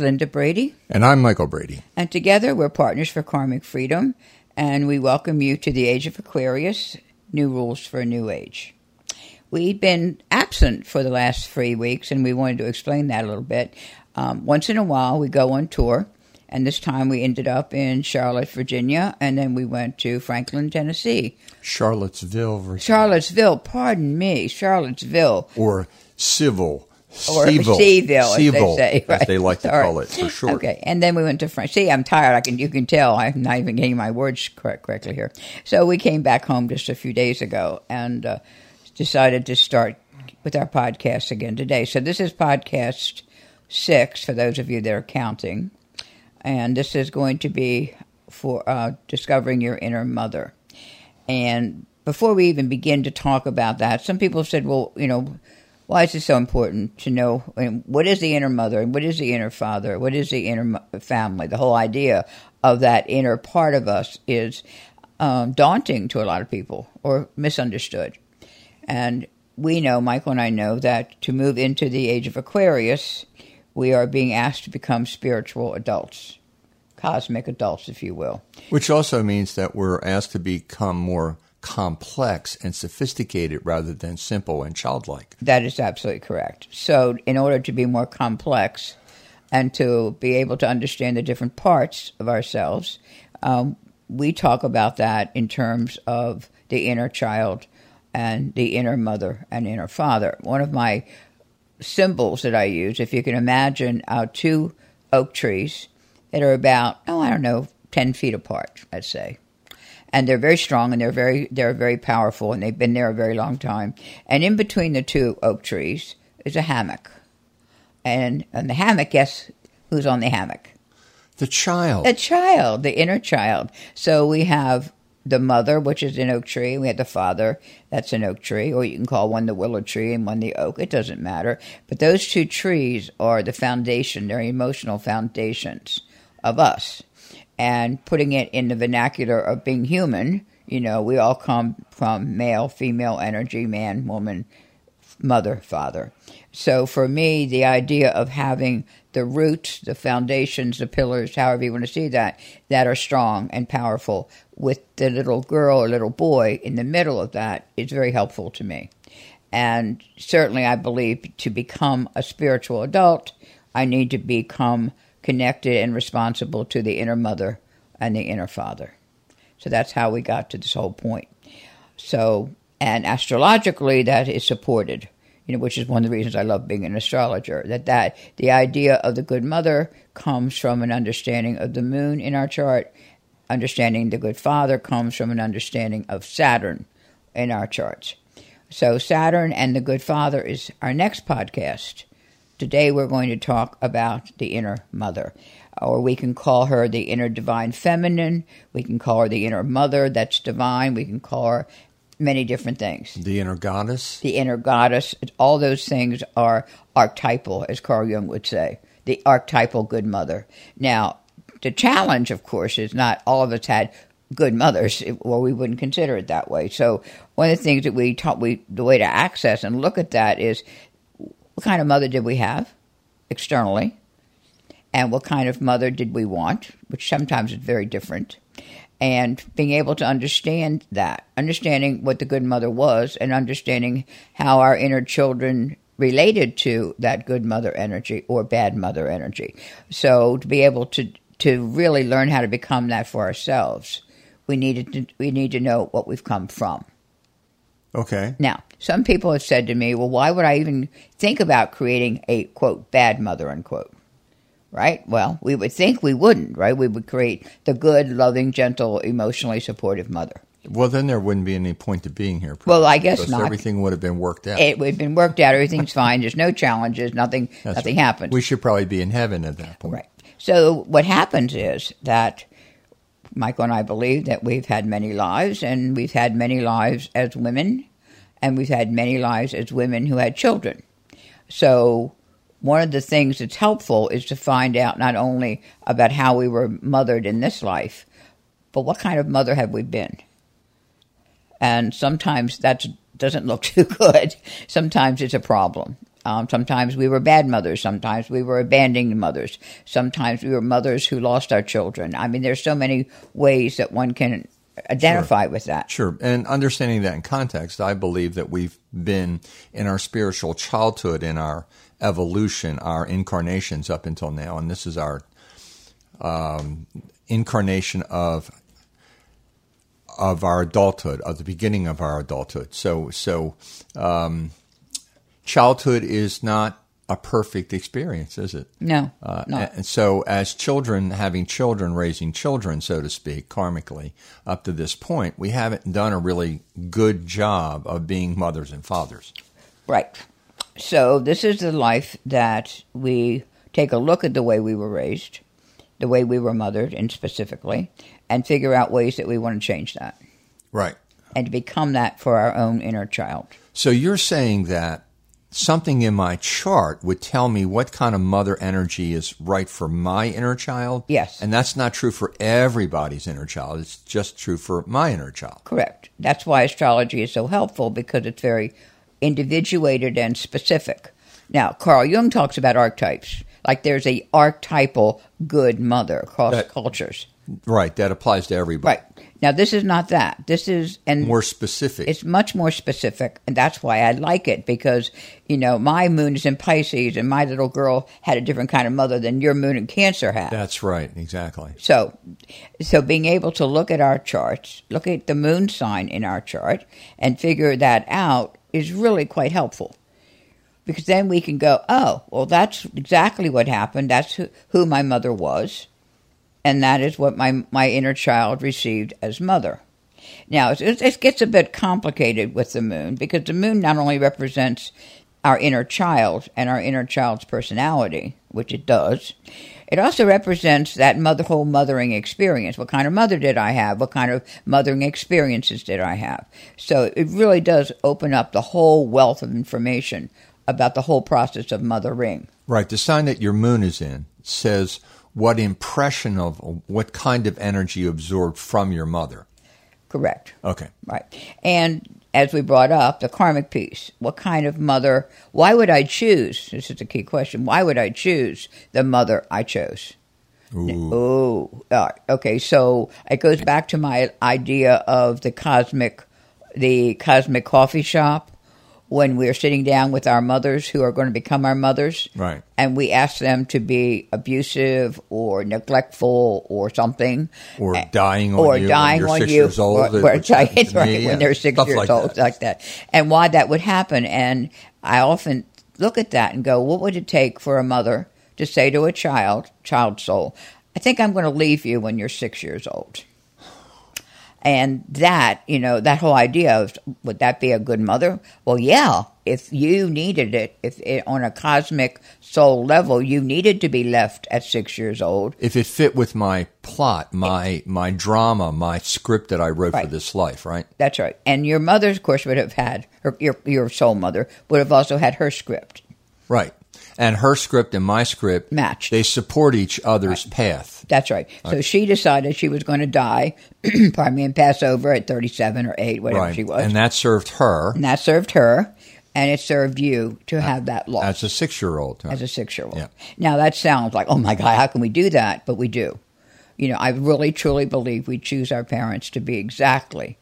Hi, this is Linda Brady, And I'm Michael Brady. and together we're Partners for Karmic Freedom, and we welcome you to the Age of Aquarius New Rules for a New Age. We've been absent for the last three weeks, and we wanted to explain that a little bit. Um, once in a while, we go on tour, and this time we ended up in Charlotte, Virginia, and then we went to Franklin, Tennessee. Charlottesville, Virginia. Charlottesville, pardon me, Charlottesville. or civil. Or Seville, Seville, as they Seville, say, as they like to call it for sure. Okay, and then we went to France. See, I'm tired. I can you can tell I'm not even getting my words correct, correctly here. So we came back home just a few days ago and uh, decided to start with our podcast again today. So this is podcast six for those of you that are counting, and this is going to be for uh, discovering your inner mother. And before we even begin to talk about that, some people said, well, you know, why is it so important to know what is the inner mother and what is the inner father? What is the inner family? The whole idea of that inner part of us is um, daunting to a lot of people or misunderstood. And we know, Michael and I know, that to move into the age of Aquarius, we are being asked to become spiritual adults, cosmic adults, if you will. Which also means that we're asked to become more complex and sophisticated rather than simple and childlike. That is absolutely correct. So, in order to be more complex and to be able to understand the different parts of ourselves, um, we talk about that in terms of the inner child and the inner mother and inner father. One of my symbols that I use, if you can imagine our two oak trees that are about, oh, I don't know, 10 feet apart, let's say and they're very strong and they're very they're very powerful and they've been there a very long time. And in between the two oak trees is a hammock, and and the hammock, guess who's on the hammock? The child. The child, the inner child. So we have the mother, which is an oak tree. We have the father, that's an oak tree, or you can call one the willow tree and one the oak. It doesn't matter. But those two trees are the foundation, they're emotional foundations of us. And putting it in the vernacular of being human, you know, we all come from male, female energy, man, woman, mother, father. So for me, the idea of having the roots, the foundations, the pillars, however you want to see that, that are strong and powerful, with the little girl or little boy in the middle of that is very helpful to me. And certainly, I believe to become a spiritual adult, I need to become connected and responsible to the inner mother and the inner father. So that's how we got to this whole point. So, and astrologically, that is supported, you know, which is one of the reasons I love being an astrologer. That that the idea of the good mother comes from an understanding of the moon in our chart. Understanding the good father comes from an understanding of Saturn in our charts. So Saturn and the good father is our next podcast. Today we're going to talk about the inner mother, or we can call her the inner divine feminine. We can call her the inner mother that's divine. We can call her many different things. the inner goddess. The inner goddess. All those things are archetypal, as Carl Jung would say. The archetypal good mother. Now, the challenge, of course, is not all of us had good mothers, or we wouldn't consider it that way. So, one of the things that we taught, we the way to access and look at that is what kind of mother did we have externally, and what kind of mother did we want, which sometimes is very different. And being able to understand that, understanding what the good mother was, and understanding how our inner children related to that good mother energy or bad mother energy. So to be able to to really learn how to become that for ourselves, we needed to, we need to know what we've come from. Okay. Now, some people have said to me, well, why would I even think about creating a quote bad mother unquote? Right? Well, we would think we wouldn't, right? We would create the good, loving, gentle, emotionally supportive mother. Well, then there wouldn't be any point to being here. Well, I guess not. Everything would have been worked out. It would have been worked out, everything's fine, there's no challenges, nothing That's nothing right. happens. We should probably be in heaven at that point. Right. So what happens is that Michael and I believe that we've had many lives, and we've had many lives as women, and we've had many lives as women who had children. So one of the things that's helpful is to find out not only about how we were mothered in this life, but what kind of mother have we been? And sometimes that doesn't look too good. Sometimes it's a problem. Um, sometimes we were bad mothers. Sometimes we were abandoning mothers. Sometimes we were mothers who lost our children. I mean, there's so many ways that one can identify with that. Sure. And understanding that in context, I believe that we've been in our spiritual childhood, in our evolution, our incarnations up until now, and this is our um, incarnation of of our adulthood, of the beginning of our adulthood. So, so um, childhood is not a perfect experience, is it? No, Uh, no. And so, as children, having children, raising children, so to speak, karmically, up to this point, we haven't done a really good job of being mothers and fathers. Right. So this is the life that we take a look at the way we were raised, the way we were mothered, and specifically, and figure out ways that we want to change that Right. and to become that for our own inner child. So, you're saying that something in my chart would tell me what kind of mother energy is right for my inner child? Yes. And that's not true for everybody's inner child, it's just true for my inner child. Correct. That's why astrology is so helpful because it's very individuated and specific. Now, Carl Jung talks about archetypes. Like there's a archetypal good mother across That- cultures. Right. That applies to everybody. Right. Now this is not that. This is and More specific. it's much more specific and that's why i like it because you know my moon is in pisces and my little girl had a different kind of mother than your moon in cancer had That's right, exactly. so so being able to look at our charts look at the moon sign in our chart and figure that out is really quite helpful because then we can go oh well that's exactly what happened that's who, who my mother was and that is what my my inner child received as mother now, it, it gets a bit complicated with the moon because the moon not only represents our inner child and our inner child's personality, which it does, it also represents that mother, whole mothering experience. What kind of mother did I have? What kind of mothering experiences did I have? So it really does open up the whole wealth of information about the whole process of mothering. Right. The sign that your moon is in says what impression of what kind of energy you absorbed from your mother. Correct. Okay. Right. And as we brought up, the karmic piece. What kind of mother? Why would I choose? This is the key question. Why would I choose the mother I chose? Ooh. Oh, okay. So it goes back to my idea of the cosmic, the cosmic coffee shop. When we're sitting down with our mothers who are going to become our mothers, Right. and we ask them to be abusive or neglectful or something, Or dying on or you when dying you're on six you, years old, or, or which happened dying, me, right, when they're six years like old, that. like that, and why that would happen. And I often look at that and go, what would it take for a mother to say to a child, child soul, I think I'm going to leave you when you're six years old. And that, you know, that whole idea of would that be a good mother? Well, yeah, if you needed it, if it, on a cosmic soul level, you needed to be left at six years old, If it fit with my plot, my my drama, my script that I wrote for this life, right? That's right. And your mother, of course, would have had her, your your soul mother would have also had her script. Right. And her script and my script Matched. They support each other's path. That's right. So she decided she was going to die, pardon me, and pass over at thirty-seven or eight, whatever Right. she was, And that served her and that served her, and it served you to uh, have that loss as a six year old. as a six-year-old. Yeah. Now that sounds like, oh my God, how can we do that? But we do. You know, I really truly believe we choose our parents to be exactly,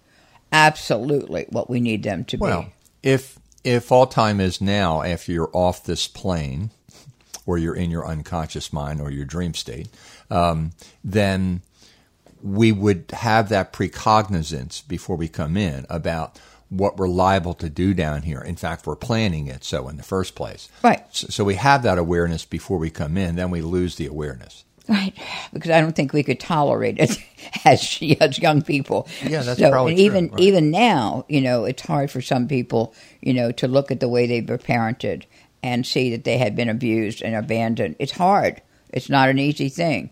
absolutely what we need them to Well, be. Well, if if all time is now after you're off this plane, or you're in your unconscious mind or your dream state, um, then we would have that precognizance before we come in about what we're liable to do down here. In fact, we're planning it so in the first place. Right. So, so we have that awareness before we come in, then we lose the awareness. Right, because I don't think we could tolerate it as, as young people. Yeah, that's so, probably and true, even right. even now, you know, it's hard for some people, you know, to look at the way they were parented and see that they had been abused and abandoned. It's hard. It's not an easy thing.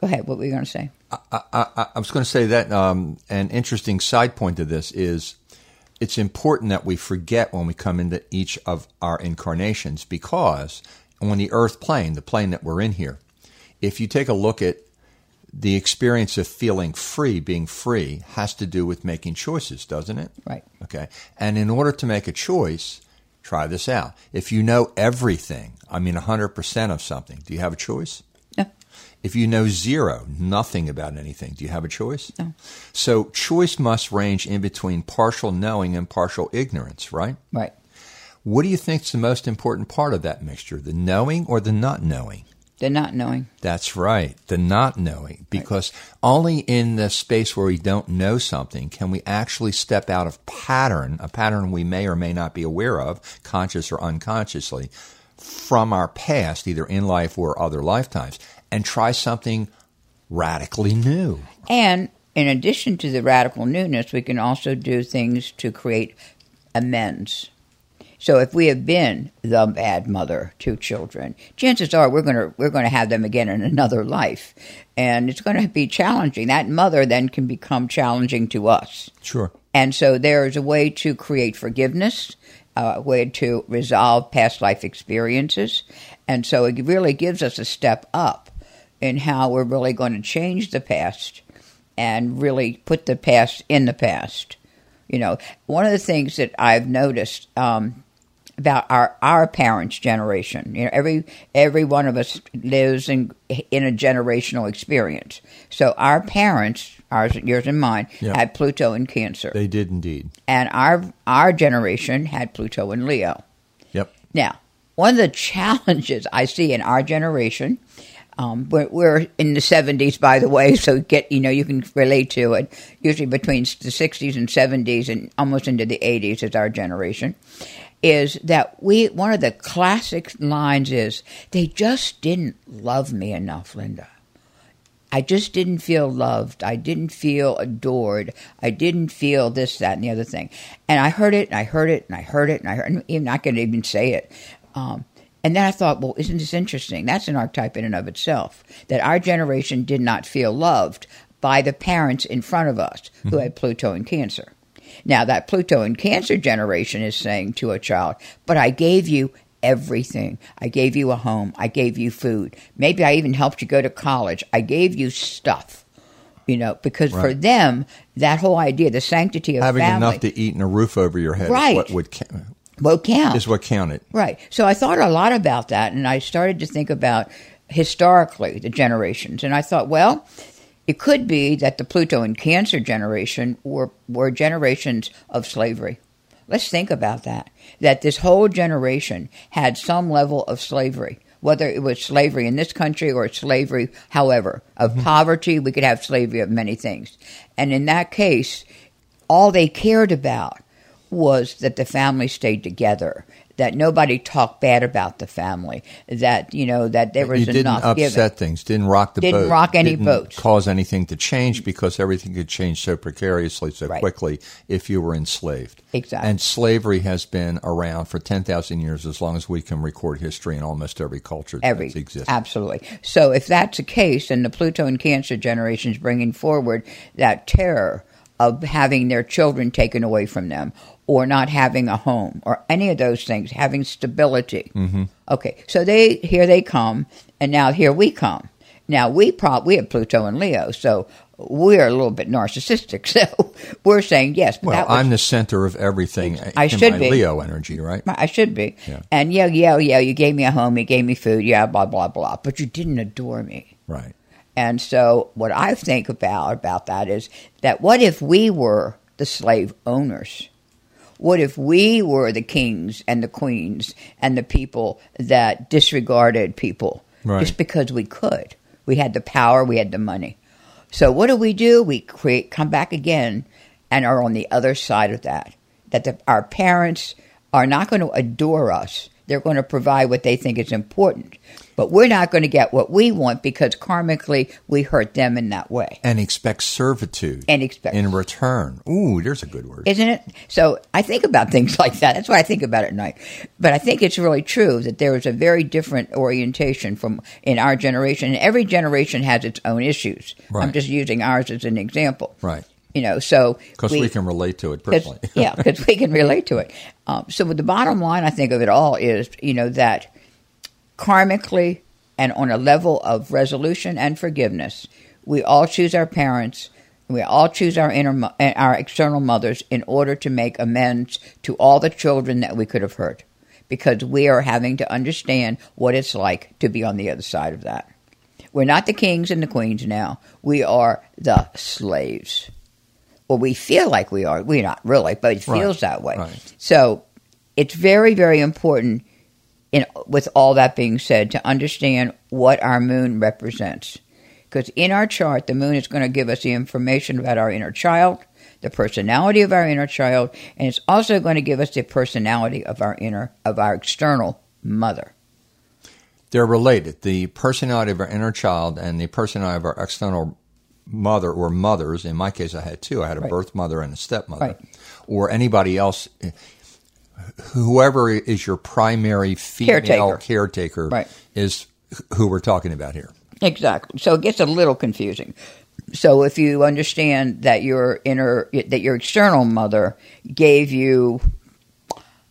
Go ahead. What were you going to say? I, I, I was going to say that um, an interesting side point to this is it's important that we forget when we come into each of our incarnations because on the earth plane, the plane that we're in here, if you take a look at the experience of feeling free, being free, has to do with making choices, doesn't it? Right. Okay. And in order to make a choice, Try this out. If you know everything, I mean 100% of something, do you have a choice? No. If you know zero, nothing about anything, do you have a choice? No. So choice must range in between partial knowing and partial ignorance, right? Right. What do you think is the most important part of that mixture, the knowing or the not knowing? The not knowing. That's right, the not knowing. Because only in the space where we don't know something can we actually step out of pattern, a pattern we may or may not be aware of, conscious or unconsciously, from our past, either in life or other lifetimes, and try something radically new. And in addition to the radical newness, we can also do things to create amends. So if we have been the bad mother to children, chances are we're going to we're going to have them again in another life, and it's going to be challenging. That mother then can become challenging to us. Sure. And so there is a way to create forgiveness, a way to resolve past life experiences. And so it really gives us a step up in how we're really going to change the past and really put the past in the past. You know, one of the things that I've noticed um, about our our parents' generation, you know, every every one of us lives in in a generational experience. So our parents, ours, yours, and mine, Yeah. had Pluto and Cancer They did indeed. and our our generation had Pluto and Leo. Yep. Now, one of the challenges I see in our generation, um, we're, we're in the seventies, by the way, so get you know you can relate to it. Usually between the sixties and seventies, and almost into the eighties is our generation. Is that we? One of the classic lines is they just didn't love me enough, Linda. I just didn't feel loved. I didn't feel adored. I didn't feel this, that, and the other thing. And I heard it, and I heard it, and I heard it, and I heard. I'm not going to even say it. Um, and then I thought, well, isn't this interesting? That's an archetype in and of itself. That our generation did not feel loved by the parents in front of us who had Pluto and Cancer. Now, that Pluto in Cancer generation is saying to a child, but I gave you everything. I gave you a home. I gave you food. Maybe I even helped you go to college. I gave you stuff. You know, because for them, that whole idea, the sanctity of Having family, enough to eat and a roof over your head Right. is what would ca- will count. is what counted. Right. So I thought a lot about that, and I started to think about historically the generations, and I thought, well, it could be that the Pluto and Cancer generation were were generations of slavery. Let's think about that. That this whole generation had some level of slavery, whether it was slavery in this country or slavery, however, of mm-hmm. poverty. We could have slavery of many things, and in that case, all they cared about was that the family stayed together, that nobody talked bad about the family, that you know that there was you didn't enough upset given. things, didn't rock the Didn't boat, rock any didn't boats. cause anything to change because everything could change so precariously, so Right. quickly if you were enslaved. Exactly. And slavery has been around for ten thousand years, as long as we can record history in almost every culture Every that's existed. absolutely. So if that's the case, then the Pluto and Cancer generation is bringing forward that terror of having their children taken away from them, or not having a home, or any of those things, having stability. Mm-hmm. Okay, so they here they come, and now here we come. Now we prob we have Pluto and Leo, so we're a little bit narcissistic. So we're saying yes, but well, was I'm the center of everything. I should be. Leo energy, right? I should be. Yeah. And yeah, yeah, yeah, you gave me a home, you gave me food, yeah, blah, blah, blah. But you didn't adore me. Right. And so what I think about about that is that what if we were the slave owners? What if we were the kings and the queens and the people that disregarded people Right. just because we could? We had the power, we had the money. So what do we do? We create, come back again, and are on the other side of that. That the, our parents are not going to adore us. They're going to provide what they think is important, but we're not going to get what we want because karmically we hurt them in that way. And expect servitude And expect- in return. Ooh, there's a good word. isn't it? So I think about things like that. That's what I think about at night. But I think it's really true that there is a very different orientation from in our generation. And every generation has its own issues. I'm just using ours as an example. Right. You know, so Because we, can relate to it personally. yeah, because we can relate to it. Um, so the bottom line, I think, of it all is, you know, that karmically and on a level of resolution and forgiveness, we all choose our parents. We all choose our inner, mo- uh, our external mothers in order to make amends to all the children that we could have hurt. because we are having to understand what it's like to be on the other side of that. We're not the kings and the queens now. We are the slaves. Or we feel like we are. We're not really, but it Right, feels that way. right. So it's very, very important in, with all that being said, to understand what our moon represents. Because in our chart, the moon is going to give us the information about our inner child, the personality of our inner child, and it's also going to give us the personality of our inner, of our external mother. They're related. The personality of our inner child and the personality of our external mother or mothers. In my case, I had two. I had a Right. birth mother and a stepmother, Right. or anybody else. Whoever is your primary female Caretaker. caretaker Right. is who we're talking about here. Exactly. So it gets a little confusing. So if you understand that your inner that your external mother gave you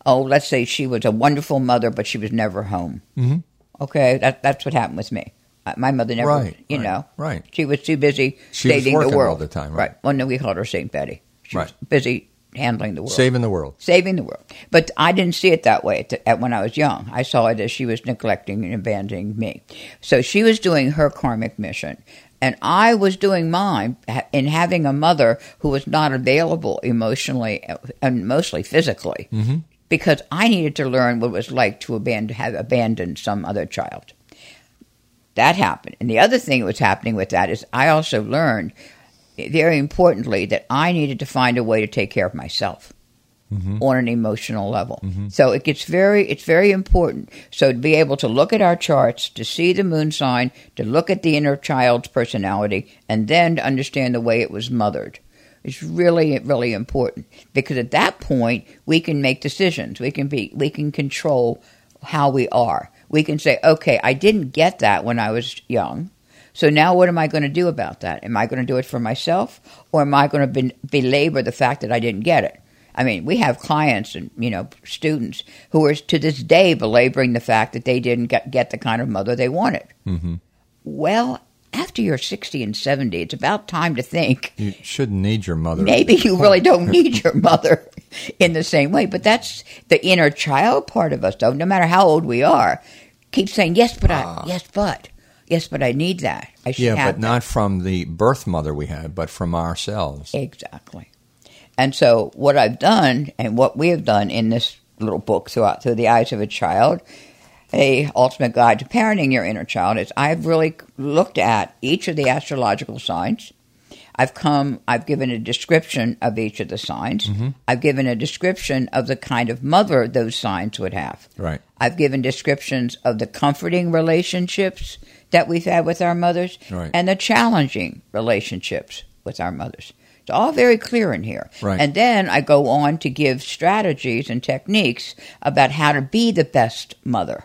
oh, let's say she was a wonderful mother but she was never home. Mhm. Okay, that that's what happened with me. Uh, My mother never, Right, you right, know, right. She was too busy She was saving the all the time, right. Well, no, we called her Saint Betty. She was Right. busy handling the world Saving the world. saving the world. But I didn't see it that way at, the, at when I was young. I saw it as she was neglecting and abandoning me. So she was doing her karmic mission, and I was doing mine in having a mother who was not available emotionally and mostly physically, because I needed to learn what it was like to abandon, have abandoned some other child. That happened, and the other thing that was happening with that is I also learned very importantly that I needed to find a way to take care of myself mm-hmm. on an emotional level. Mm-hmm. So it gets very it's very important. So to be able to look at our charts, to see the moon sign, to look at the inner child's personality, and then to understand the way it was mothered. It's really, really important because at that point we can make decisions. We can be, we can control how we are. We can say, okay, I didn't get that when I was young. So now what am I going to do about that? Am I going to do it for myself or am I going to belabor the fact that I didn't get it? I mean, we have clients and, you know, students who are to this day belaboring the fact that they didn't get, get the kind of mother they wanted. Mm-hmm. Well, after you're 60 and 70, it's about time to think You shouldn't need your mother. maybe you really don't need your mother in the same way. But that's the inner child part of us, though. No matter how old we are, keep saying yes, but I, ah. yes, but yes, but I need that. I should Yeah, but that." not from the birth mother we had, but from ourselves. exactly. And so, what I've done, and what we have done in this little book throughout through the eyes of a child, a ultimate guide to parenting your inner child, is I've really looked at each of the astrological signs. I've come, I've given a description of each of the signs. Mm-hmm. I've given a description of the kind of mother those signs would have. Right. I've given descriptions of the comforting relationships that we've had with our mothers Right. and the challenging relationships with our mothers. It's all very clear in here. Right. And then I go on to give strategies and techniques about how to be the best mother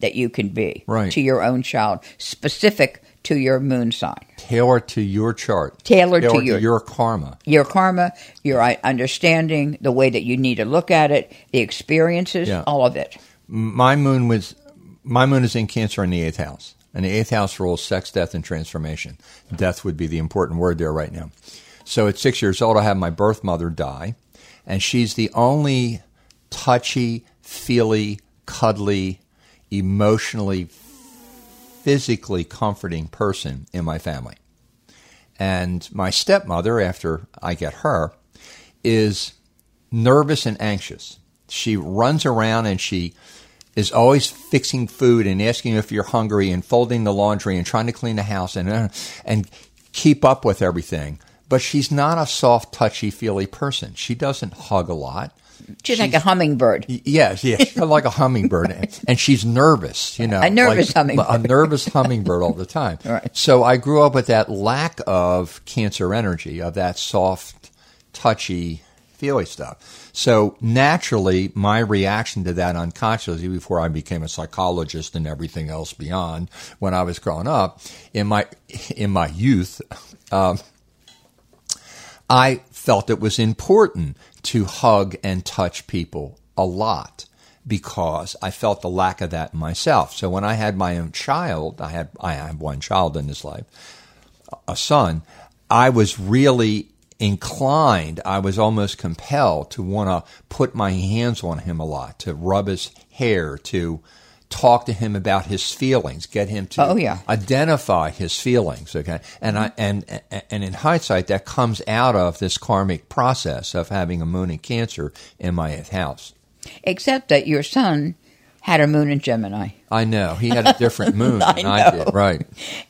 that you can be Right. to your own child, specific to your moon sign. Tailored to your chart. Tailored to your- your karma. Your karma, your understanding, the way that you need to look at it, the experiences, Yeah. all of it. My moon was my moon is in Cancer in the eighth house, and the eighth house rules sex, death, and transformation. Death would be the important word there right now. So at six years old, I have my birth mother die, and she's the only touchy, feely, cuddly, emotionally, physically comforting person in my family. And my stepmother, after I get her, is nervous and anxious. She runs around and she is always fixing food and asking if you're hungry and folding the laundry and trying to clean the house and uh, and keep up with everything. But she's not a soft, touchy, feely person. She doesn't hug a lot. She's like a hummingbird. Yes, yes, she's like a hummingbird, and- and she's nervous. You know, A nervous like hummingbird. a nervous hummingbird all the time. Right. So I grew up with that lack of cancer energy, of that soft, touchy, feely stuff. So naturally, my reaction to that unconsciously, before I became a psychologist and everything else beyond, when I was growing up, in my in my youth, um, I felt it was important to hug and touch people a lot because I felt the lack of that myself. So when I had my own child, I had I have one child in this life, a son, I was really inclined, I was almost compelled to want to put my hands on him a lot, to rub his hair, to talk to him about his feelings, get him to Oh, yeah. identify his feelings. Okay, and I and and in hindsight, that comes out of this karmic process of having a moon in Cancer in my eighth house. Except that your son had a moon in Gemini. I know he had a different moon I than I did. Right.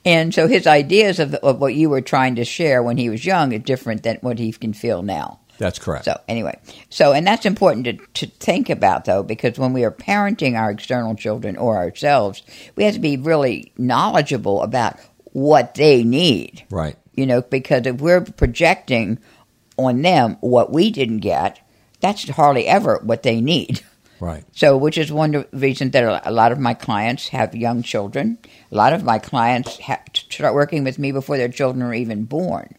And so his ideas of, of what you were trying to share when he was young are different than what he can feel now. That's correct. So anyway, so and that's important to, to think about though, because when we are parenting our external children or ourselves, we have to be really knowledgeable about what they need. right. You know, because if we're projecting on them what we didn't get, that's hardly ever what they need. Right. So, which is one of the reasons that a lot of my clients have young children. A lot of my clients have to start working with me before their children are even born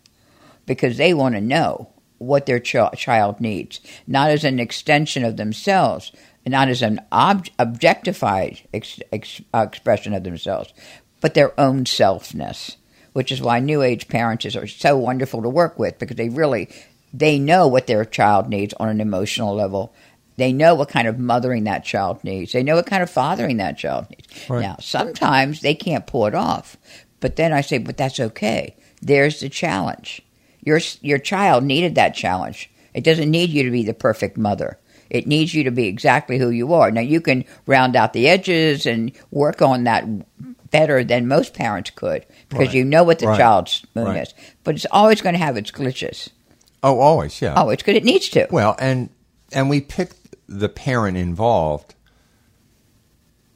because they want to know what their ch- child needs, not as an extension of themselves, not as an ob- objectified ex- ex- uh, expression of themselves, but their own selfness. Which is why New Age parents are so wonderful to work with because they really they know what their child needs on an emotional level. They know what kind of mothering that child needs. They know what kind of fathering that child needs. Right. Now, sometimes they can't pull it off, but then I say, but that's okay. There's the challenge. Your your child needed that challenge. It doesn't need you to be the perfect mother. It needs you to be exactly who you are. Now you can round out the edges and work on that better than most parents could because Right. you know what the Right. child's moon Right. is. But it's always going to have its glitches. Oh, always. Yeah. Oh, it's good. It needs to. Well, and and we picked the parent involved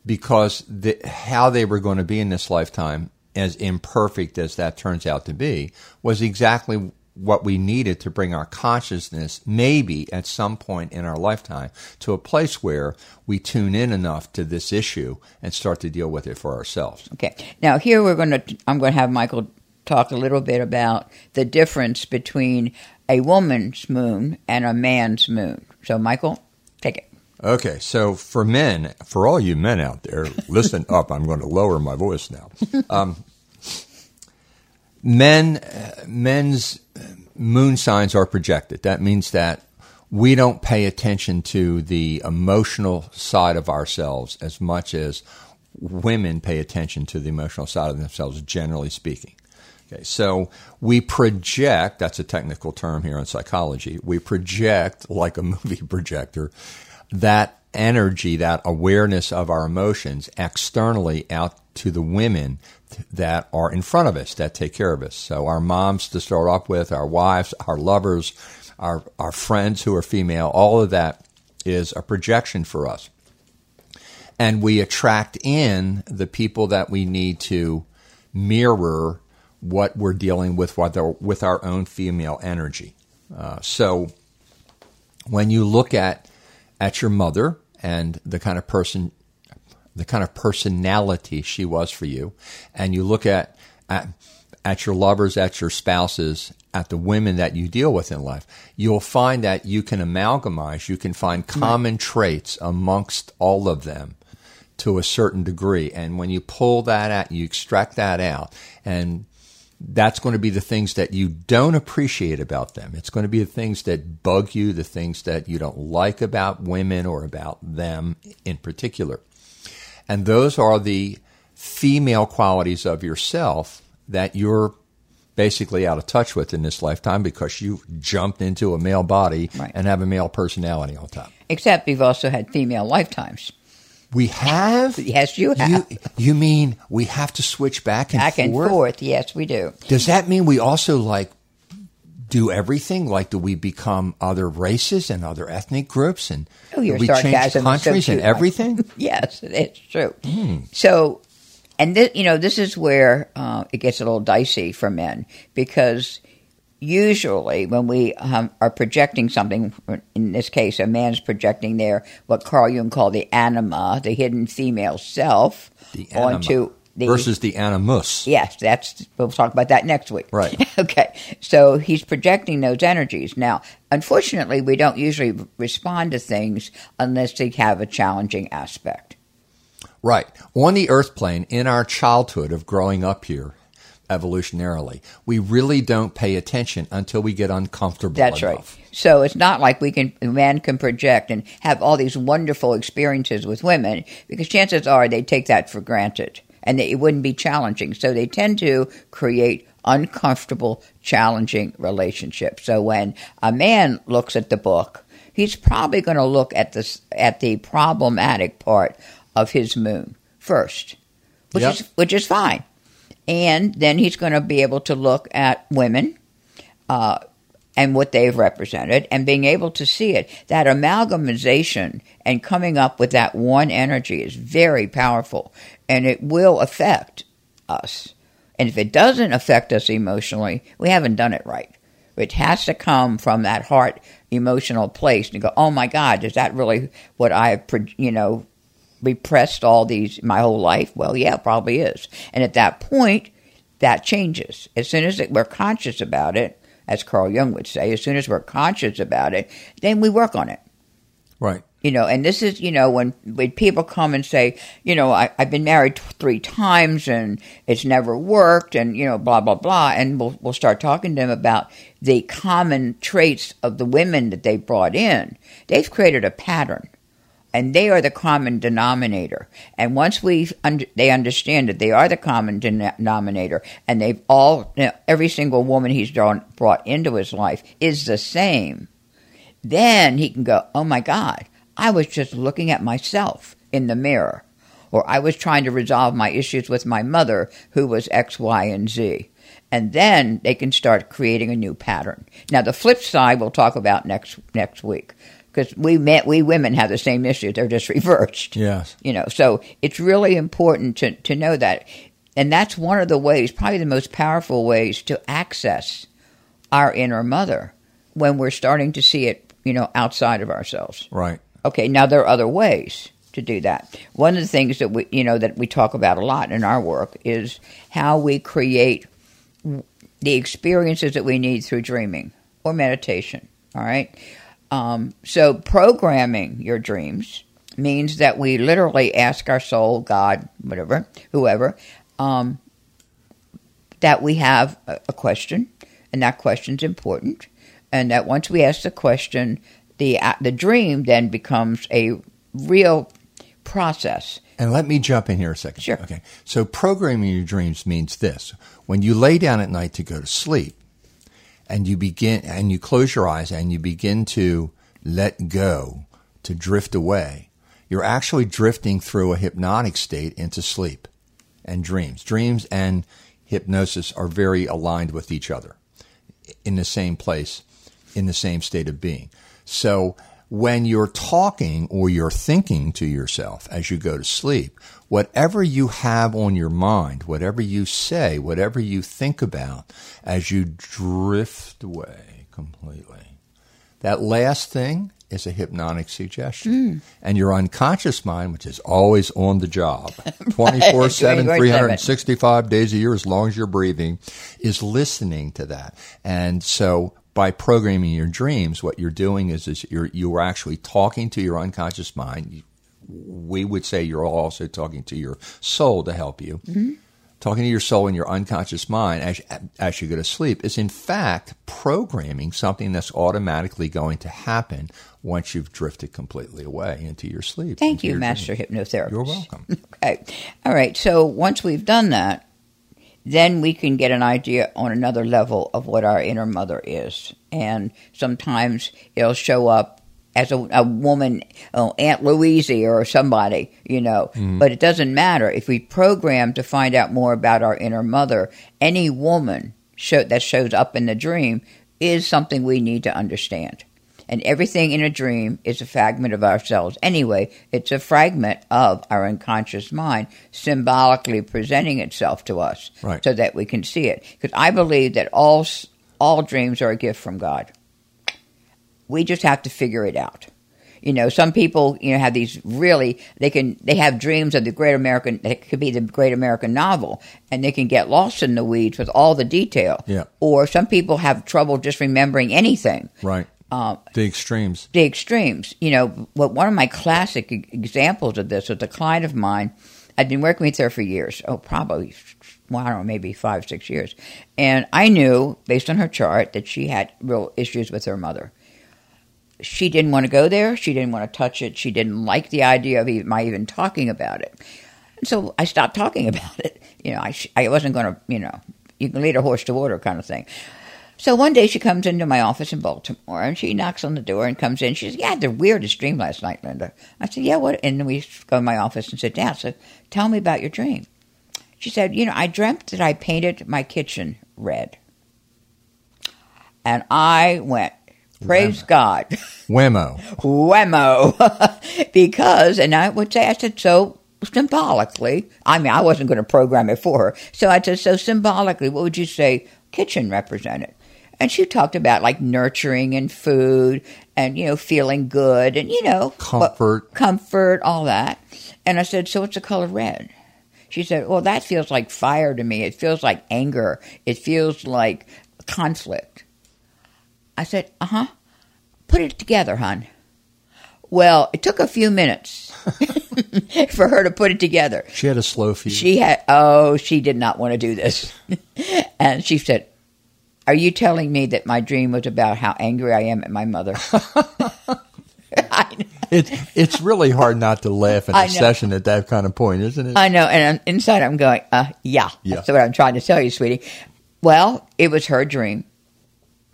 because the, how they were going to be in this lifetime, as imperfect as that turns out to be, was exactly what we needed to bring our consciousness, maybe at some point in our lifetime, to a place where we tune in enough to this issue and start to deal with it for ourselves. Okay. Now here we're going to. I'm going to have Michael talk a little bit about the difference between a woman's moon and a man's moon. So, Michael, take it. Okay, so for men, for all you men out there, listen up. I'm going to lower my voice now. Um, men, uh, men's moon signs are projected. That means that we don't pay attention to the emotional side of ourselves as much as women pay attention to the emotional side of themselves, generally speaking. Okay, so we project, that's a technical term here in psychology, we project like a movie projector that energy, that awareness of our emotions externally out to the women that are in front of us, that take care of us. So our moms to start off with, our wives, our lovers, our, our friends who are female, all of that is a projection for us. And we attract in the people that we need to mirror what we're dealing with with our, own female energy. Uh, so when you look at at your mother and the kind of person the kind of personality she was for you. And you look at at, at your lovers at your spouses at the women that you deal with in life. You'll find that you can amalgamize you can find common traits amongst all of them to a certain degree. And when you pull that out you extract that out and that's going to be the things that you don't appreciate about them. It's going to be the things that bug you, the things that you don't like about women or about them in particular. And those are the female qualities of yourself that you're basically out of touch with in this lifetime because you jumped into a male body Right. and have a male personality on top. Except you've also had female lifetimes. We have? Yes, you You, have. you mean we have to switch back and Back and forth? forth. Yes, we do. Does that mean we also like do everything? Like, do we become other races and other ethnic groups, and Oh, do we change is so countries and everything? Yes, it's true. Hmm. So, and this, you know, this is where uh, it gets a little dicey for men because usually when we um, are projecting something, in this case, a man's projecting their what Carl Jung called the anima, the hidden female self, The onto the versus the animus. Yes, that's we'll talk about that next week. Right. okay. So he's projecting those energies. Now, unfortunately, we don't usually respond to things unless they have a challenging aspect. Right. On the earth plane, in our childhood of growing up here, evolutionarily. We really don't pay attention until we get uncomfortable. That's enough. right. So it's not like we can man can project and have all these wonderful experiences with women because chances are they take that for granted and they, it wouldn't be challenging. So they tend to create uncomfortable, challenging relationships. So when a man looks at the book, he's probably going to look at this at the problematic part of his moon first, which Yep. is which is fine, and then he's going to be able to look at women. Uh, and what they've represented, and being able to see it. That amalgamization and coming up with that one energy is very powerful, and it will affect us. And if it doesn't affect us emotionally, we haven't done it right. It has to come from that heart emotional place and go, oh my God, is that really what I you know, repressed all these my whole life? Well, yeah, it probably is. And at that point, that changes. As soon as we're conscious about it, as Carl Jung would say, as soon as we're conscious about it, then we work on it. Right. You know, and this is, you know, when, when people come and say, you know, I, I've been married three times and it's never worked and, you know, blah, blah, blah. And we'll, we'll start talking to them about the common traits of the women that they brought in. They've created a pattern and they are the common denominator. And once we un- they understand that they are the common denominator, and they've all you know, every single woman he's drawn, brought into his life is the same, then he can go, "Oh my God, I was just looking at myself in the mirror." Or I was trying to resolve my issues with my mother, who was X, Y, and Z. And then they can start creating a new pattern. Now, the flip side we'll talk about next next week because we met, we women have the same issue; they're just reversed. Yes. You know, so it's really important to to know that, and that's one of the ways, probably the most powerful ways to access our inner mother when we're starting to see it, you know, outside of ourselves. Right. Okay, now there are other ways to do that. One of the things that we, you know, that we talk about a lot in our work is how we create the experiences that we need through dreaming or meditation. All right. Um, so programming your dreams means that we literally ask our soul, God, whatever, whoever, um, that we have a, question, and that question's important, and that once we ask the question, the uh, the dream then becomes a real process. And let me jump in here a second. Sure. Okay. So programming your dreams means this. When you lay down at night to go to sleep and you begin and you close your eyes and you begin to let go, to drift away, you're actually drifting through a hypnotic state into sleep and dreams. Dreams and hypnosis are very aligned with each other in the same place, in the same state of being. So when you're talking or you're thinking to yourself as you go to sleep, whatever you have on your mind, whatever you say, whatever you think about as you drift away completely, that last thing is a hypnotic suggestion. And your unconscious mind, which is always on the job, 24 7, 24/7. 365 days a year, as long as you're breathing, is listening to that. And so by programming your dreams, what you're doing is, is you're, you're actually talking to your unconscious mind. We would say you're also talking to your soul to help you. Talking to your soul and your unconscious mind as, as you go to sleep is, in fact, programming something that's automatically going to happen once you've drifted completely away into your sleep. Thank you, Master dream. Hypnotherapist. You're welcome. Okay. All right. So once we've done that, then we can get an idea on another level of what our inner mother is. And sometimes it'll show up as a, a woman, oh, Aunt Louise or somebody, you know. Mm-hmm. But it doesn't matter. If we program to find out more about our inner mother, any woman show, that shows up in the dream is something we need to understand. And everything in a dream is a fragment of ourselves. Anyway, it's a fragment of our unconscious mind symbolically presenting itself to us Right. so that we can see it. Because I believe that all, all dreams are a gift from God. We just have to figure it out. You know, some people, you know, have these really they can they have dreams of the great American it could be the great American novel and they can get lost in the weeds with all the detail. Yeah. Or some people have trouble just remembering anything Right. Um, the extremes. the extremes. You know, what one of my classic examples of this was a client of mine. I'd been working with her for years. Oh, probably well, I don't know, maybe five, six years. And I knew, based on her chart, that she had real issues with her mother. She didn't want to go there. She didn't want to touch it. She didn't like the idea of even, my even talking about it. And so I stopped talking about it. You know, I, I wasn't going to, you know, you can lead a horse to water kind of thing. So one day she comes into my office in Baltimore and she knocks on the door and comes in. She says, Yeah, the weirdest dream last night, Linda. I said, Yeah, what? And we go to my office and sit down. So tell me about your dream. She said, You know, I dreamt that I painted my kitchen red. And I went, Praise God. Whammo. Whammo. because, and I would say, I said, So symbolically, I mean, I wasn't going to program it for her. So I said, So symbolically, what would you say kitchen represented? And she talked about like nurturing and food and, you know, feeling good and, you know, Comfort. what- comfort, all that. And I said, So what's the color red? She said, Well, that feels like fire to me. It feels like anger. It feels like conflict. I said, Uh huh. Put it together, hon. Well, it took a few minutes for her to put it together. She had a slow feed. She had, oh, she did not want to do this. and she said, Are you telling me that my dream was about how angry I am at my mother? I, it, it's really hard not to laugh in a session at that kind of point, isn't it? I know. And I'm, inside, I'm going, uh, yeah. Yeah. That's what I'm trying to tell you, sweetie. Well, it was her dream.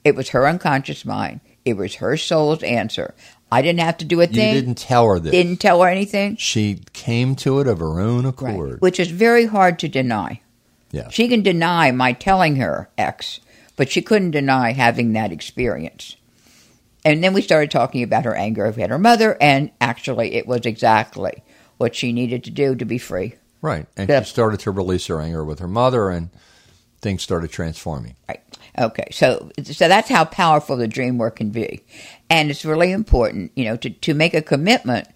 It was her unconscious mind. It was her soul's answer. I didn't have to do a thing. you didn't tell her this. didn't tell her anything. She came to it of her own accord. Which is very hard to deny. Yeah. She can deny my telling her X, but she couldn't deny having that experience. And then we started talking about her anger at her mother, and actually, it was exactly what she needed to do to be free. Right. And Yeah. she started to release her anger with her mother, and things started transforming. Right. Okay. So, so that's how powerful the dream work can be, and it's really important, you know, to to make a commitment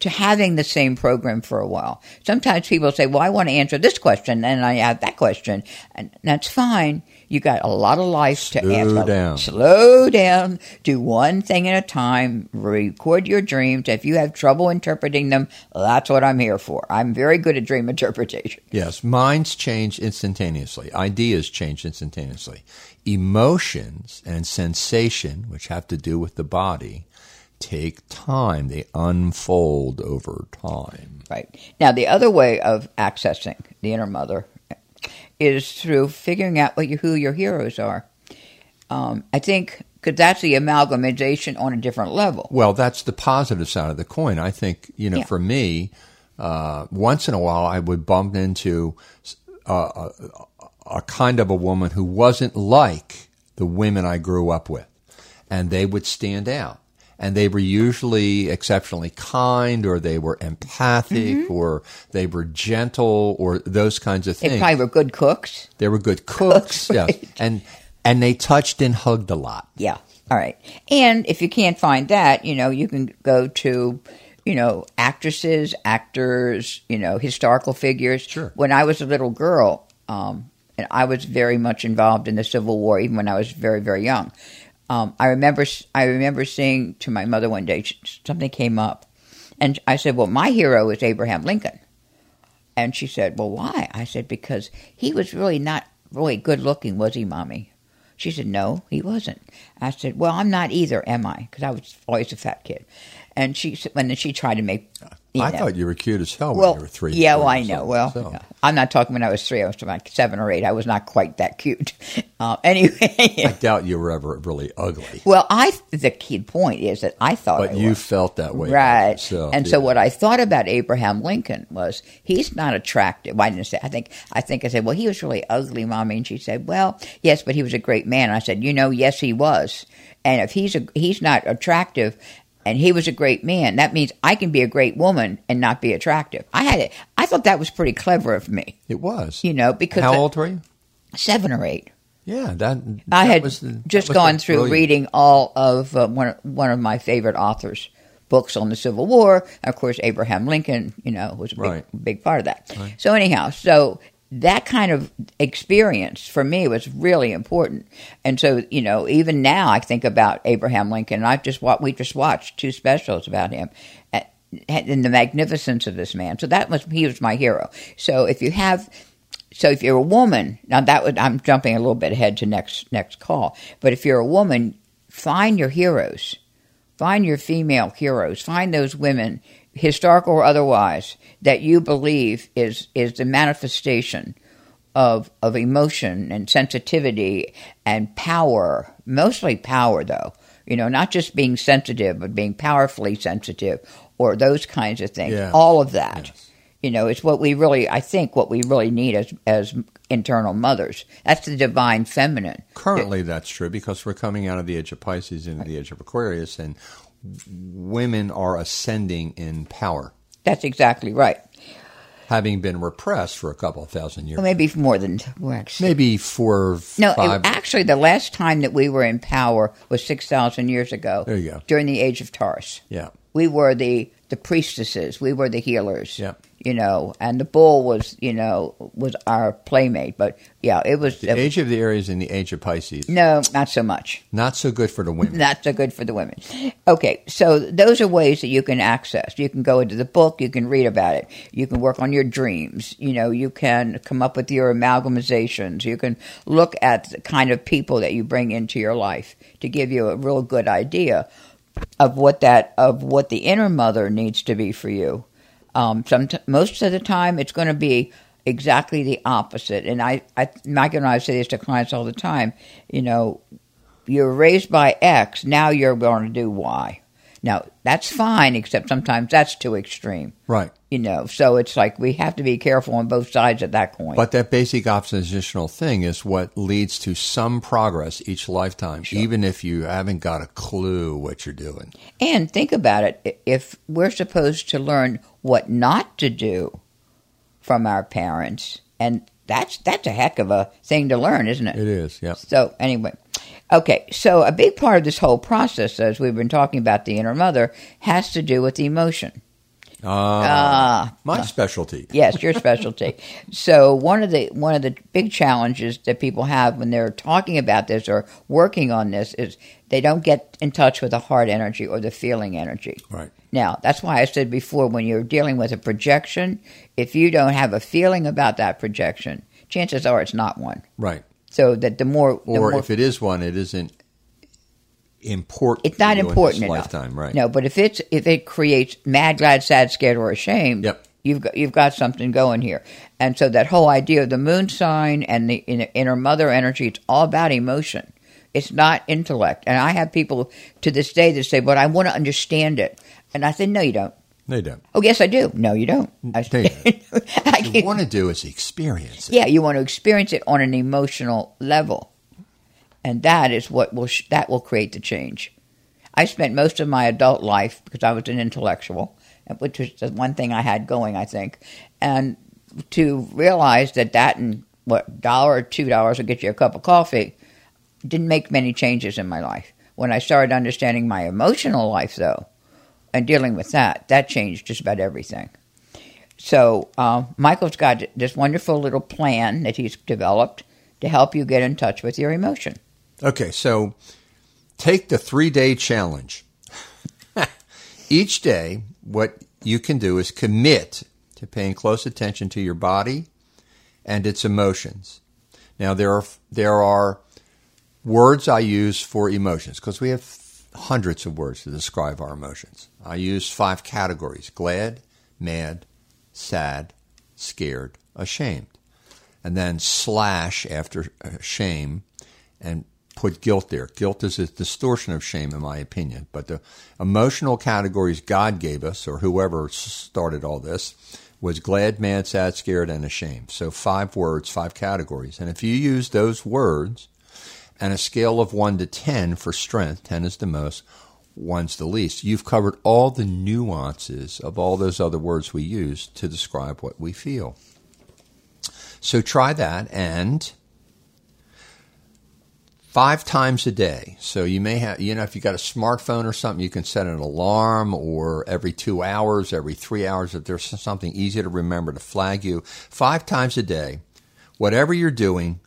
to having the same program for a while. Sometimes people say, "Well, I want to answer this question, and I have that question," and that's fine. You got a lot of life to Slow answer. down. Slow down. Do one thing at a time. Record your dreams. If you have trouble interpreting them, that's what I'm here for. I'm very good at dream interpretation. Yes, minds change instantaneously. Ideas change instantaneously. Emotions and sensation, which have to do with the body, take time. They unfold over time. Right. Now, the other way of accessing the inner mother is through figuring out what you, who your heroes are. Um, I think because that's the amalgamation on a different level. Well, that's the positive side of the coin. I think, you know, Yeah. for me, uh, once in a while I would bump into uh, a, kind of a woman who wasn't like the women I grew up with. And they would stand out. And they were usually exceptionally kind, or they were empathic, or they were gentle, or those kinds of things. They probably were good cooks. They were good cooks, yes. and and they touched and hugged a lot. Yeah. All right. And if you can't find that, you know, you can go to, you know, actresses, actors, you know, historical figures. Sure. When I was a little girl, um, and I was very much involved in the Civil War, even when I was very, very young. Um, I remember, I remember saying to my mother one day, something came up, and I said, "Well, my hero is Abraham Lincoln." And she said, Well, why? I said, Because he was really not really good looking, was he, Mommy? She said, No, he wasn't. I said, Well, I'm not either, am I? Because I was always a fat kid. And she when she tried to make. I know. thought you were cute as hell Well, when you were three. yeah, well, I know. Well, so. I'm not talking when I was three. I was like seven or eight. I was not quite that cute. Uh, anyway, I doubt you were ever really ugly. well, I the key point is that I thought But I you was. felt that way. Right. yourself, and so what I thought about Abraham Lincoln was he's not attractive. Well, I didn't say I think I think I said, Well, he was really ugly, mommy, and she said, Well, yes, but he was a great man. And I said, You know, yes he was. And if he's a he's not attractive and he was a great man, that means I can be a great woman and not be attractive. I had it I thought that was pretty clever of me. It was. You know, because How old were you? seven or eight. Yeah, that. I had the- that just gone through brilliant- reading all of uh, one one of my favorite authors' books on the Civil War. Of course, Abraham Lincoln, you know, was a big, Right. big part of that. So anyhow, so that kind of experience for me was really important. And so, you know, even now I think about Abraham Lincoln. I just wa- we just watched two specials about him. And the magnificence of this man. So that was he was my hero. So if you have so if you're a woman, now that would I'm jumping a little bit ahead to next next call, but if you're a woman, find your heroes, find your female heroes, find those women, historical or otherwise, that you believe is is the manifestation of of emotion and sensitivity and power, mostly power though. You know, not just being sensitive, but being powerfully sensitive or those kinds of things. Yeah. All of that. Yes. You know, it's what we really, I think, what we really need as as internal mothers. That's the divine feminine. Currently, that's true because we're coming out of the age of Pisces into the age of Aquarius, and women are ascending in power, That's exactly right. having been repressed for a couple of thousand years. Well, maybe more than well, actually. Maybe four. No, it, actually, the last time that we were in power was six thousand years ago. There you go. During the age of Taurus, yeah, we were the the priestesses. We were the healers. Yeah. You know, and the bull was, you know, was our playmate. But yeah, it was. the age of the Aries and the age of Pisces. no, not so much. Not so good for the women. Not so good for the women. Okay, so those are ways that you can access. You can go into the book, you can read about it, you can work on your dreams, you know, you can come up with your amalgamizations, you can look at the kind of people that you bring into your life to give you a real good idea of what that of what the inner mother needs to be for you. Um, some most of the time, it's going to be exactly the opposite. And I, I, Mike and I say this to clients all the time. You know, you're raised by X, now you're going to do Y. Now that's fine, except sometimes that's too extreme. Right. You know, so it's like we have to be careful on both sides of that coin. But that basic oppositional thing is what leads to some progress each lifetime, even if you haven't got a clue what you're doing. And think about it if we're supposed to learn what not to do from our parents, and that's that's a heck of a thing to learn, isn't it? It is, yeah. So anyway, okay. So a big part of this whole process, as we've been talking about the inner mother, has to do with emotion. Ah, my specialty. Yes, your specialty. so one of the one of the big challenges that people have when they're talking about this or working on this is they don't get in touch with the heart energy or the feeling energy. Right. Now, that's why I said before when you're dealing with a projection, if you don't have a feeling about that projection, chances are it's not one. Right. So that the more the Or more, if it is one, it isn't important. it's not important enough. Lifetime, right? No, but if it's if it creates mad, glad, sad, scared, or ashamed, Yep. you've got you've got something going here. And so that whole idea of the moon sign and the inner, mother energy, it's all about emotion. It's not intellect. And I have people to this day that say, "But I want to understand it," and I said, "No, you don't." They don't. Oh, yes, I do. No, you don't. I, don't. I What you want to do is experience it. yeah, you want to experience it on an emotional level, and that is what will sh- that will create the change. I spent most of my adult life because I was an intellectual, which was the one thing I had going, I think, and to realize that that and what dollar or two dollars will get you a cup of coffee didn't make many changes in my life. When I started understanding my emotional life, though, and dealing with that, that changed just about everything. So uh, Michael's got this wonderful little plan that he's developed to help you get in touch with your emotion. Okay, so take the three day challenge. Each day, what you can do is commit to paying close attention to your body and its emotions. Now, there are there are words I use for emotions because we have hundreds of words to describe our emotions. I use five categories: glad, mad, sad, scared, ashamed, and then slash after uh, shame and put guilt there. Guilt is a distortion of shame, in my opinion. But the emotional categories God gave us, or whoever started all this, was glad, mad, sad, scared, and ashamed. So five words, five categories. And if you use those words and a scale of 1 to 10 for strength, 10 is the most, 1's the least, you've covered all the nuances of all those other words we use to describe what we feel. So try that and five times a day. So you may have, you know, if you got a smartphone or something, you can set an alarm or every two hours, every three hours, if there's something easy to remember to flag you. Five times a day, whatever you're doing,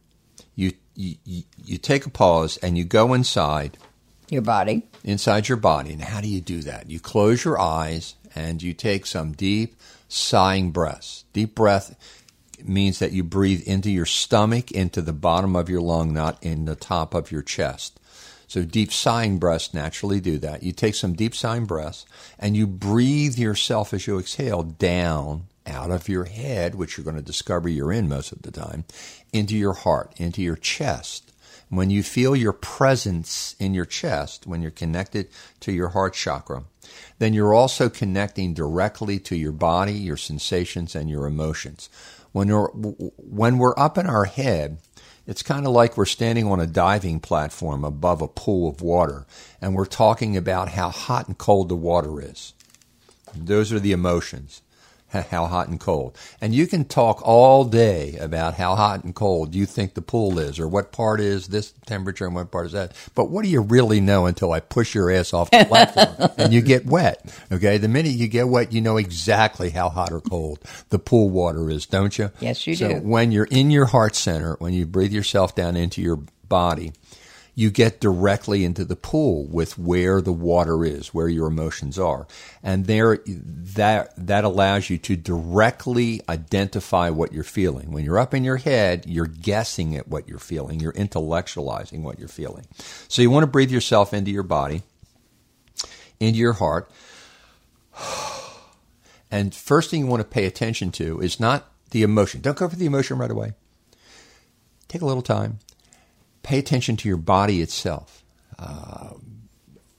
you, you, you- you take a pause and you go inside, Your body. inside your body. And how do you do that? You close your eyes and you take some deep sighing breaths. Deep breath means that you breathe into your stomach, into the bottom of your lung, not in the top of your chest. So deep sighing breaths naturally do that. You take some deep sighing breaths and you breathe yourself as you exhale down out of your head, which you're going to discover you're in most of the time, into your heart, into your chest. When you feel your presence in your chest, when you're connected to your heart chakra, then you're also connecting directly to your body, your sensations, and your emotions. When we're, when we're up in our head, it's kind of like we're standing on a diving platform above a pool of water and we're talking about how hot and cold the water is. Those are the emotions how hot and cold. And you can talk all day about how hot and cold you think the pool is or what part is this temperature and what part is that. But what do you really know until I push your ass off the platform and you get wet? Okay. The minute you get wet, you know exactly how hot or cold the pool water is, don't you? Yes, you so do. When you're in your heart center, when you breathe yourself down into your body, you get directly into the pool with where the water is, where your emotions are. And there, that, that allows you to directly identify what you're feeling. When you're up in your head, you're guessing at what you're feeling. You're intellectualizing what you're feeling. So you want to breathe yourself into your body, into your heart. And first thing you want to pay attention to is not the emotion. Don't go for the emotion right away. Take a little time pay attention to your body itself. Uh,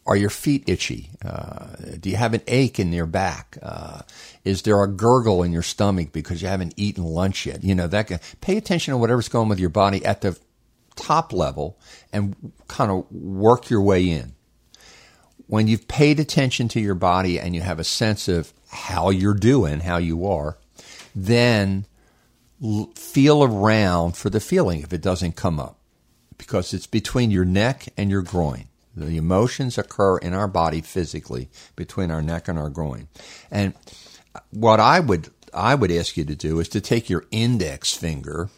are your feet itchy? Uh, do you have an ache in your back? Uh, is there a gurgle in your stomach because you haven't eaten lunch yet? You know that. Pay attention to whatever's going with your body at the top level and kind of work your way in. When you've paid attention to your body and you have a sense of how you're doing, how you are, then feel around for the feeling if it doesn't come up because it's between your neck and your groin. The emotions occur in our body physically between our neck and our groin. And what I would I would ask you to do is to take your index finger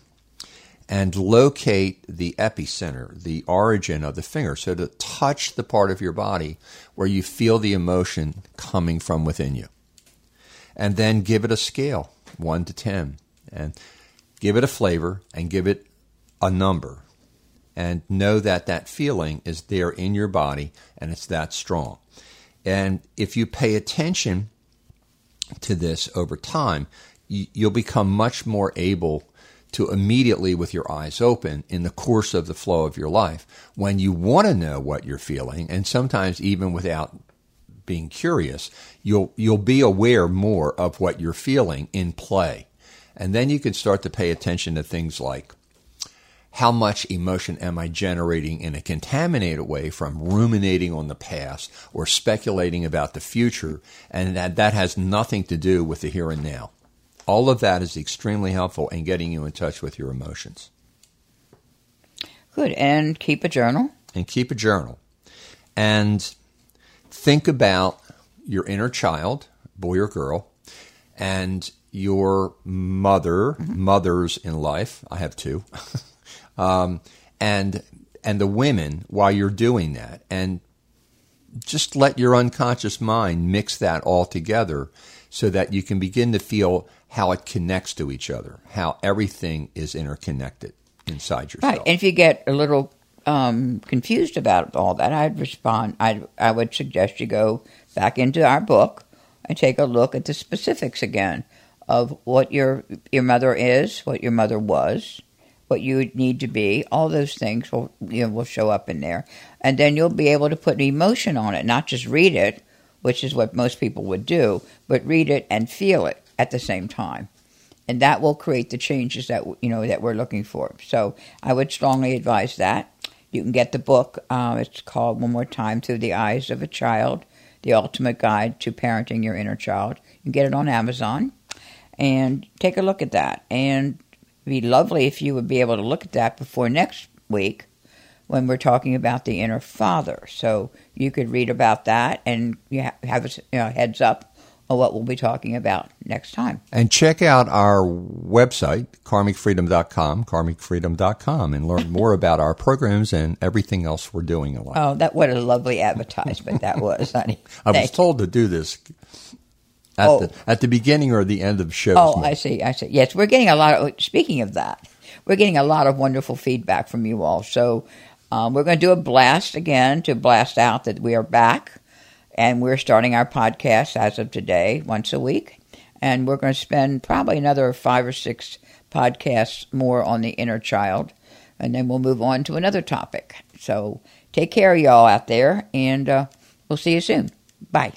and locate the epicenter, the origin of the finger. So to touch the part of your body where you feel the emotion coming from within you. And then give it a scale, 1 to 10. And give it a flavor and give it a number and know that that feeling is there in your body and it's that strong. And if you pay attention to this over time, you'll become much more able to immediately, with your eyes open, in the course of the flow of your life, when you want to know what you're feeling, and sometimes even without being curious, you'll you'll be aware more of what you're feeling in play, and then you can start to pay attention to things like how much emotion am I generating in a contaminated way from ruminating on the past or speculating about the future, and that, that has nothing to do with the here and now. All of that is extremely helpful in getting you in touch with your emotions. Good. And keep a journal. And keep a journal. And think about your inner child, boy or girl, and your mother, mm-hmm. mothers in life. I have two. um, and and the women while you're doing that, and just let your unconscious mind mix that all together, so that you can begin to feel how it connects to each other, how everything is interconnected inside yourself. Right, and if you get a little um, confused about all that, I'd respond. I I would suggest you go back into our book and take a look at the specifics again of what your your mother is, what your mother was, what you need to be. All those things will you know will show up in there, and then you'll be able to put an emotion on it, not just read it, which is what most people would do, but read it and feel it at the same time, and that will create the changes that you know that we're looking for. So I would strongly advise that. You can get the book. Uh, it's called one more time through the eyes of a child. The Ultimate Guide to Parenting Your Inner Child. You can get it on Amazon and take a look at that. And It'd be lovely if you would be able to look at that before next week when we're talking about the inner father. So you could read about that and you have a you know, heads up on what we'll be talking about next time. And check out our website, karmicfreedom.com, karmicfreedom.com, and learn more about our programs and everything else we're doing in life. Oh, that what a lovely advertisement that was, honey. I was told to do this at Oh. the at the beginning or the end of shows. Oh, more. I see. I see. Yes, we're getting a lot of. Speaking of that, we're getting a lot of wonderful feedback from you all. So um, we're going to do a blast again to blast out that we are back, and we're starting our podcast as of today, once a week, and we're going to spend probably another five or six podcasts more on the inner child, and then we'll move on to another topic. So take care, y'all out there, and uh, we'll see you soon. Bye.